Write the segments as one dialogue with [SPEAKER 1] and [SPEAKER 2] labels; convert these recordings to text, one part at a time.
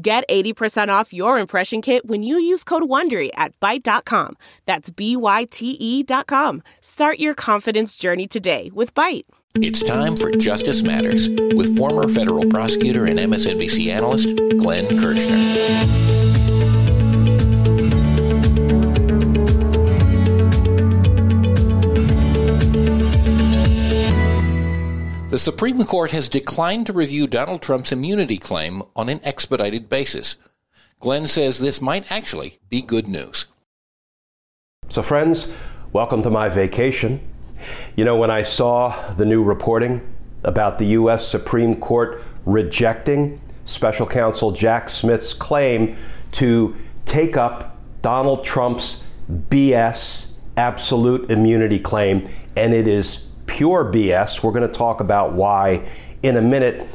[SPEAKER 1] Get 80% off your impression kit when you use code WONDERY at Byte.com. That's B-Y-T-E dot com. Start your confidence journey today with Byte.
[SPEAKER 2] It's time for Justice Matters with former federal prosecutor and MSNBC analyst Glenn Kirschner. The Supreme Court has declined to review Donald Trump's immunity claim on an expedited basis. Glenn says this might actually be good news.
[SPEAKER 3] So, friends, welcome to my vacation. You know, when I saw the new reporting about the U.S. Supreme Court rejecting special counsel Jack Smith's claim to take up Donald Trump's BS absolute immunity claim, and it is pure BS. We're going to talk about why in a minute.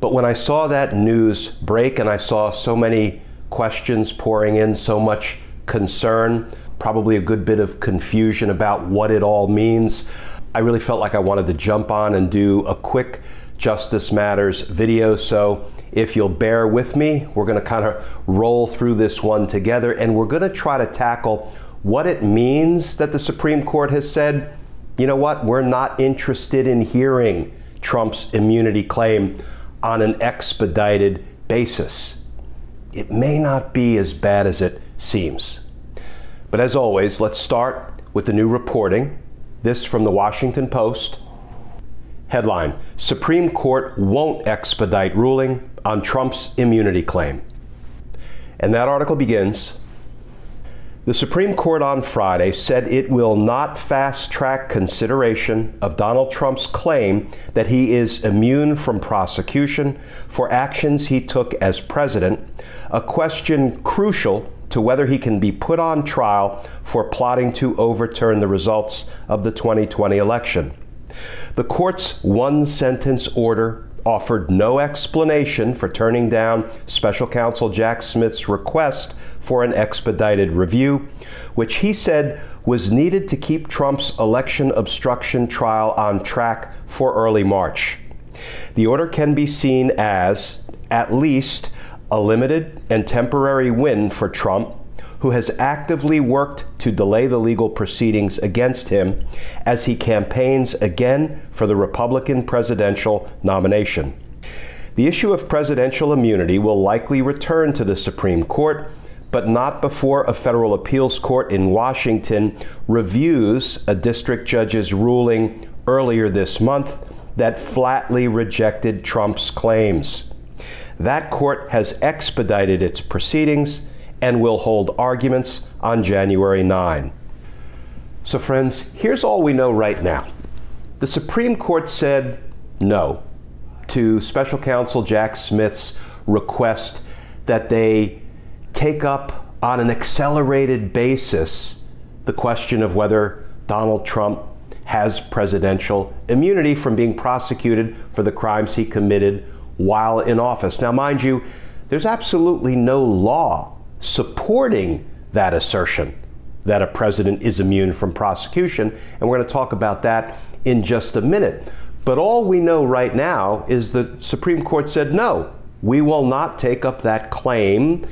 [SPEAKER 3] But when I saw that news break and I saw so many questions pouring in, so much concern, probably a good bit of confusion about what it all means, I really felt like I wanted to jump on and do a quick Justice Matters video. So if you'll bear with me, we're going to kind of roll through this one together and we're going to try to tackle what it means that the Supreme Court has said you know what? We're not interested in hearing Trump's immunity claim on an expedited basis. It may not be as bad as it seems. But as always, let's start with the new reporting. This from the Washington Post. Headline Supreme Court won't expedite ruling on Trump's immunity claim. And that article begins the Supreme Court on Friday said it will not fast track consideration of Donald Trump's claim that he is immune from prosecution for actions he took as president, a question crucial to whether he can be put on trial for plotting to overturn the results of the 2020 election. The court's one sentence order offered no explanation for turning down special counsel Jack Smith's request for an expedited review, which he said was needed to keep Trump's election obstruction trial on track for early March. The order can be seen as, at least, a limited and temporary win for Trump, who has actively worked to delay the legal proceedings against him as he campaigns again for the Republican presidential nomination. The issue of presidential immunity will likely return to the Supreme Court but not before a federal appeals court in Washington reviews a district judge's ruling earlier this month that flatly rejected Trump's claims. That court has expedited its proceedings and will hold arguments on January 9. So, friends, here's all we know right now. The Supreme Court said no to special counsel Jack Smith's request that they take up on an accelerated basis the question of whether Donald Trump has presidential immunity from being prosecuted for the crimes he committed while in office. Now, mind you, there's absolutely no law supporting that assertion that a president is immune from prosecution, and we're going to talk about that in just a minute. But all we know right now is the Supreme Court said no, we will not take up that claim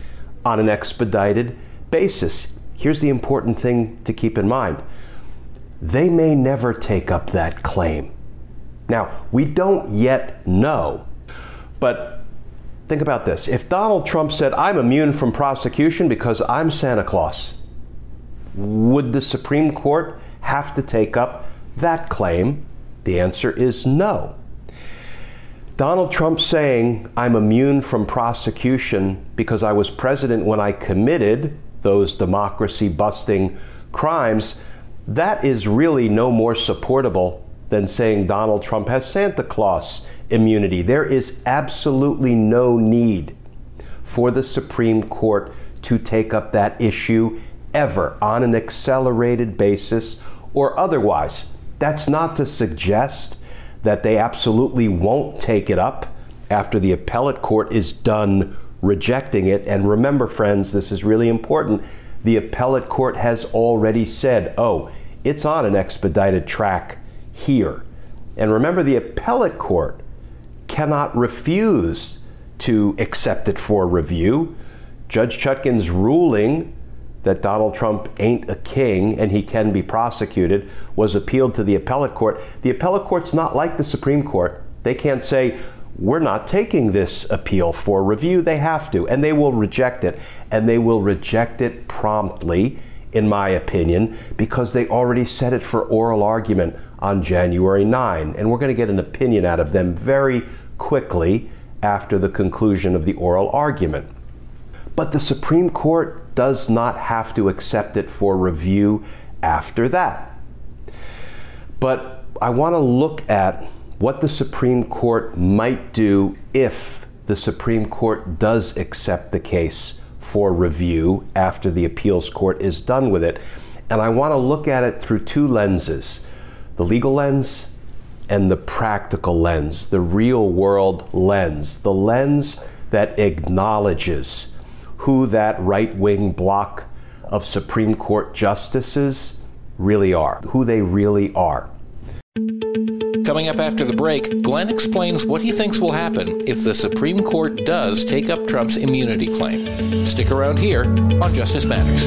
[SPEAKER 3] on an expedited basis. Here's the important thing to keep in mind they may never take up that claim. Now, we don't yet know, but think about this. If Donald Trump said, I'm immune from prosecution because I'm Santa Claus, would the Supreme Court have to take up that claim? The answer is no. Donald Trump saying, I'm immune from prosecution because I was president when I committed those democracy busting crimes, that is really no more supportable than saying Donald Trump has Santa Claus immunity. There is absolutely no need for the Supreme Court to take up that issue ever on an accelerated basis or otherwise. That's not to suggest that they absolutely won't take it up after the appellate court is done rejecting it. And remember, friends, this is really important. The appellate court has already said, oh, it's on an expedited track here. And remember, the appellate court cannot refuse to accept it for review. Judge Chutkan's ruling that Donald Trump ain't a king and he can be prosecuted was appealed to the appellate court. The appellate court's not like the Supreme Court. They can't say, we're not taking this appeal for review. They have to, and they will reject it. And they will reject it promptly, in my opinion, because they already set it for oral argument on January 9. And we're going to get an opinion out of them very quickly after the conclusion of the oral argument. But the Supreme Court does not have to accept it for review after that. But I want to look at what the Supreme Court might do if the Supreme Court does accept the case for review after the appeals court is done with it. And I want to look at it through two lenses the legal lens and the practical lens, the real world lens, the lens that acknowledges who that right wing block of Supreme Court justices really are, who they really are.
[SPEAKER 2] Coming up after the break, Glenn explains what he thinks will happen if the Supreme Court does take up Trump's immunity claim. Stick around here on Justice Matters.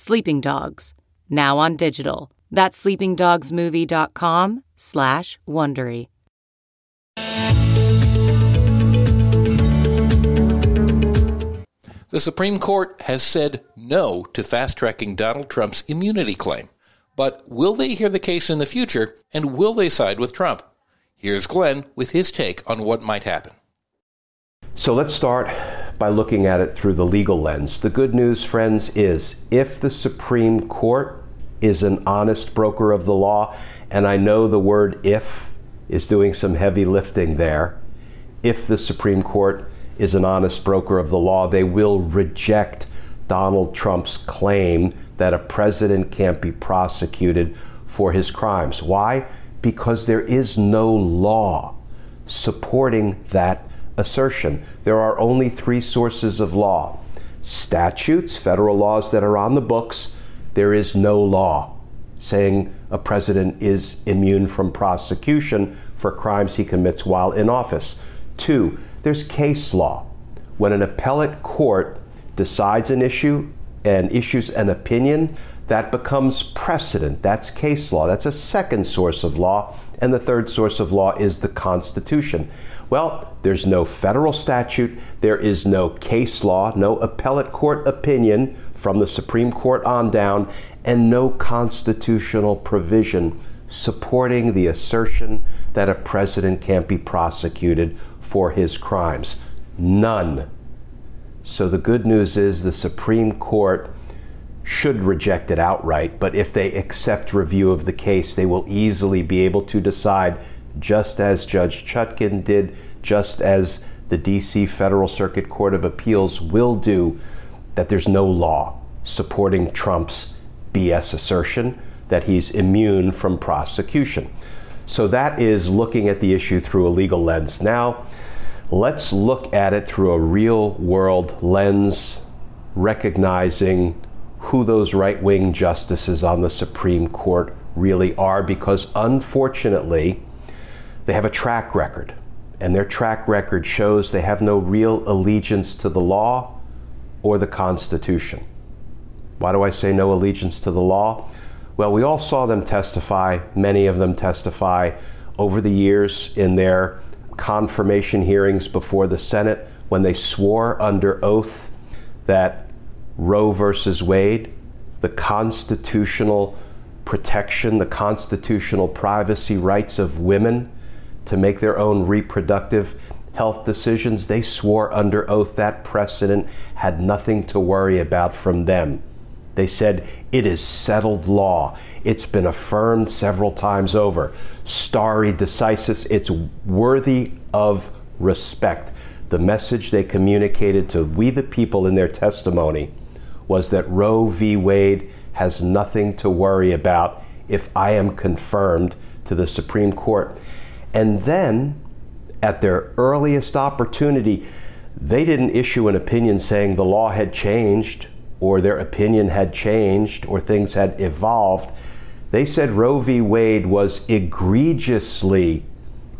[SPEAKER 4] Sleeping Dogs, now on digital. That's sleepingdogsmovie.com slash Wondery.
[SPEAKER 2] The Supreme Court has said no to fast tracking Donald Trump's immunity claim. But will they hear the case in the future, and will they side with Trump? Here's Glenn with his take on what might happen.
[SPEAKER 3] So let's start by looking at it through the legal lens. The good news, friends, is if the Supreme Court is an honest broker of the law, and I know the word if is doing some heavy lifting there, if the Supreme Court is an honest broker of the law, they will reject Donald Trump's claim that a president can't be prosecuted for his crimes. Why? Because there is no law supporting that assertion. There are only three sources of law statutes, federal laws that are on the books. There is no law saying a president is immune from prosecution for crimes he commits while in office. Two, there's case law. When an appellate court decides an issue and issues an opinion, that becomes precedent. That's case law. That's a second source of law. And the third source of law is the Constitution. Well, there's no federal statute, there is no case law, no appellate court opinion from the Supreme Court on down, and no constitutional provision supporting the assertion that a president can't be prosecuted for his crimes. None. So the good news is the Supreme Court should reject it outright, but if they accept review of the case, they will easily be able to decide, just as Judge Chutkan did, just as the DC Federal Circuit Court of Appeals will do, that there's no law supporting Trump's BS assertion that he's immune from prosecution. So that is looking at the issue through a legal lens. Now, let's look at it through a real world lens, recognizing who those right wing justices on the Supreme Court really are, because unfortunately, they have a track record. And their track record shows they have no real allegiance to the law or the Constitution. Why do I say no allegiance to the law? Well, we all saw them testify, many of them testify over the years in their confirmation hearings before the Senate when they swore under oath that Roe versus Wade, the constitutional protection, the constitutional privacy rights of women to make their own reproductive health decisions, they swore under oath that precedent had nothing to worry about from them. They said it is settled law. It's been affirmed several times over. Stare decisis, it's worthy of respect. The message they communicated to we the people in their testimony was that Roe v. Wade has nothing to worry about if I am confirmed to the Supreme Court. And then, at their earliest opportunity, they didn't issue an opinion saying the law had changed or their opinion had changed or things had evolved. They said Roe v. Wade was egregiously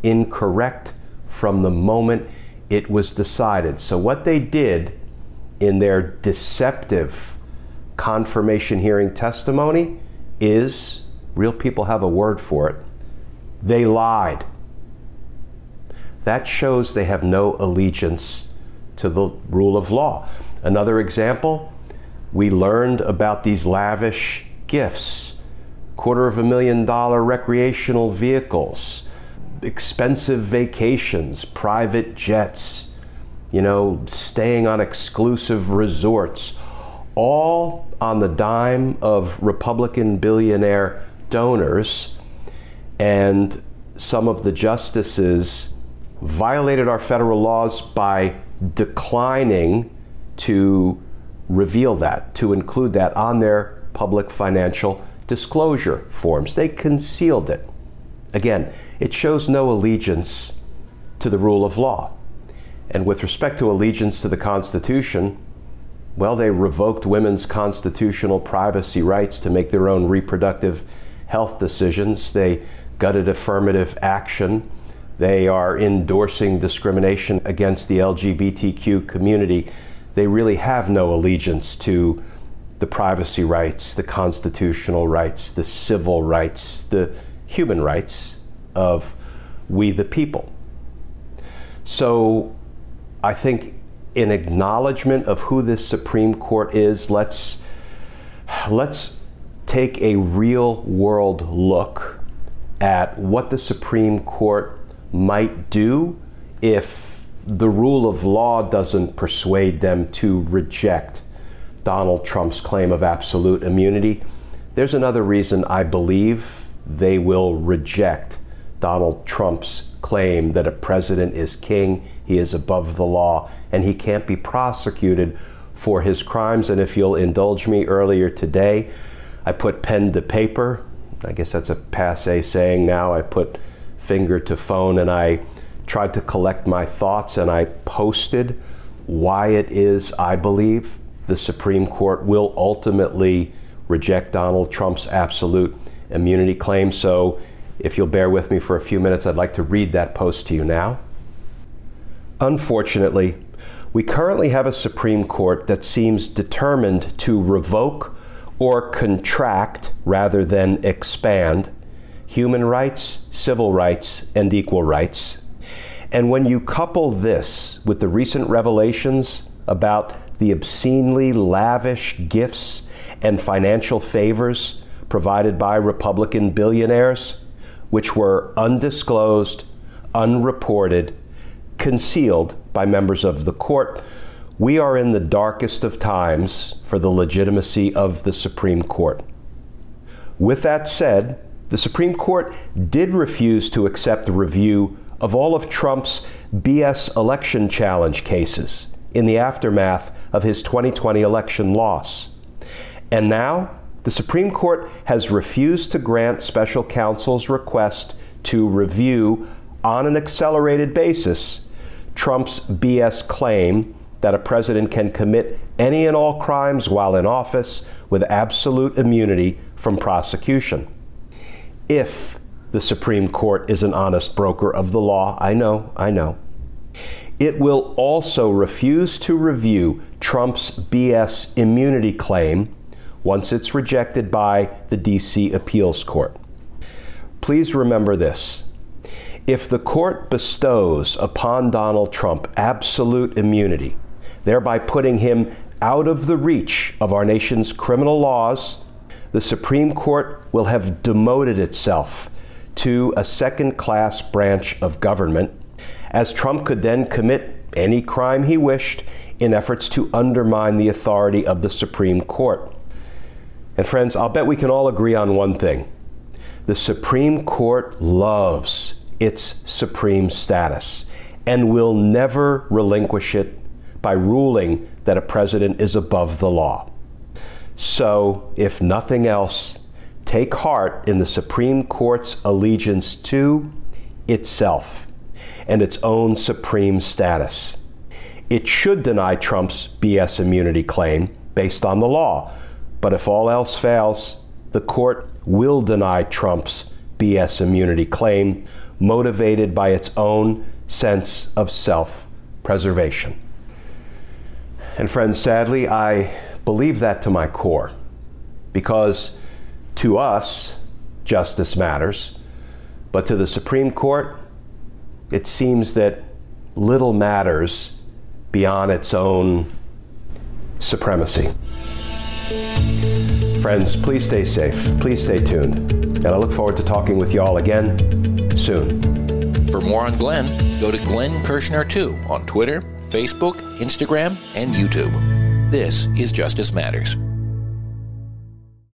[SPEAKER 3] incorrect from the moment it was decided. So, what they did in their deceptive confirmation hearing testimony is real people have a word for it. They lied. That shows they have no allegiance to the rule of law. Another example we learned about these lavish gifts quarter of a million dollar recreational vehicles, expensive vacations, private jets, you know, staying on exclusive resorts, all on the dime of Republican billionaire donors. And some of the justices violated our federal laws by declining to reveal that, to include that on their public financial disclosure forms. They concealed it. Again, it shows no allegiance to the rule of law. And with respect to allegiance to the Constitution, well, they revoked women's constitutional privacy rights to make their own reproductive health decisions. They gutted affirmative action. They are endorsing discrimination against the LGBTQ community they really have no allegiance to the privacy rights, the constitutional rights, the civil rights, the human rights of we the people. So I think in acknowledgement of who this Supreme Court is, let's let's take a real world look at what the Supreme Court might do if the rule of law doesn't persuade them to reject Donald Trump's claim of absolute immunity. There's another reason I believe they will reject Donald Trump's claim that a president is king, he is above the law, and he can't be prosecuted for his crimes. And if you'll indulge me earlier today, I put pen to paper. I guess that's a passe saying now. I put finger to phone and I tried to collect my thoughts and I posted why it is I believe the Supreme Court will ultimately reject Donald Trump's absolute immunity claim. So, if you'll bear with me for a few minutes, I'd like to read that post to you now. Unfortunately, we currently have a Supreme Court that seems determined to revoke or contract rather than expand human rights, civil rights, and equal rights and when you couple this with the recent revelations about the obscenely lavish gifts and financial favors provided by Republican billionaires, which were undisclosed, unreported, concealed by members of the court, we are in the darkest of times for the legitimacy of the Supreme Court. With that said, the Supreme Court did refuse to accept the review of all of Trump's BS election challenge cases in the aftermath of his 2020 election loss. And now, the Supreme Court has refused to grant special counsel's request to review on an accelerated basis Trump's BS claim that a president can commit any and all crimes while in office with absolute immunity from prosecution. If the Supreme Court is an honest broker of the law, I know, I know. It will also refuse to review Trump's BS immunity claim once it's rejected by the D.C. Appeals Court. Please remember this. If the court bestows upon Donald Trump absolute immunity, thereby putting him out of the reach of our nation's criminal laws, the Supreme Court will have demoted itself to a second class branch of government, as Trump could then commit any crime he wished in efforts to undermine the authority of the Supreme Court. And friends, I'll bet we can all agree on one thing the Supreme Court loves its supreme status and will never relinquish it by ruling that a president is above the law. So, if nothing else, take heart in the Supreme Court's allegiance to itself and its own supreme status. It should deny Trump's BS immunity claim based on the law, but if all else fails, the court will deny Trump's BS immunity claim motivated by its own sense of self preservation. And friends, sadly, I believe that to my core because to us, justice matters, but to the Supreme Court, it seems that little matters beyond its own supremacy. Friends, please stay safe. Please stay tuned. And I look forward to talking with y'all again soon.
[SPEAKER 2] For more on Glenn, go to Glenn Kirschner2 on Twitter, Facebook, Instagram, and YouTube. This is Justice Matters.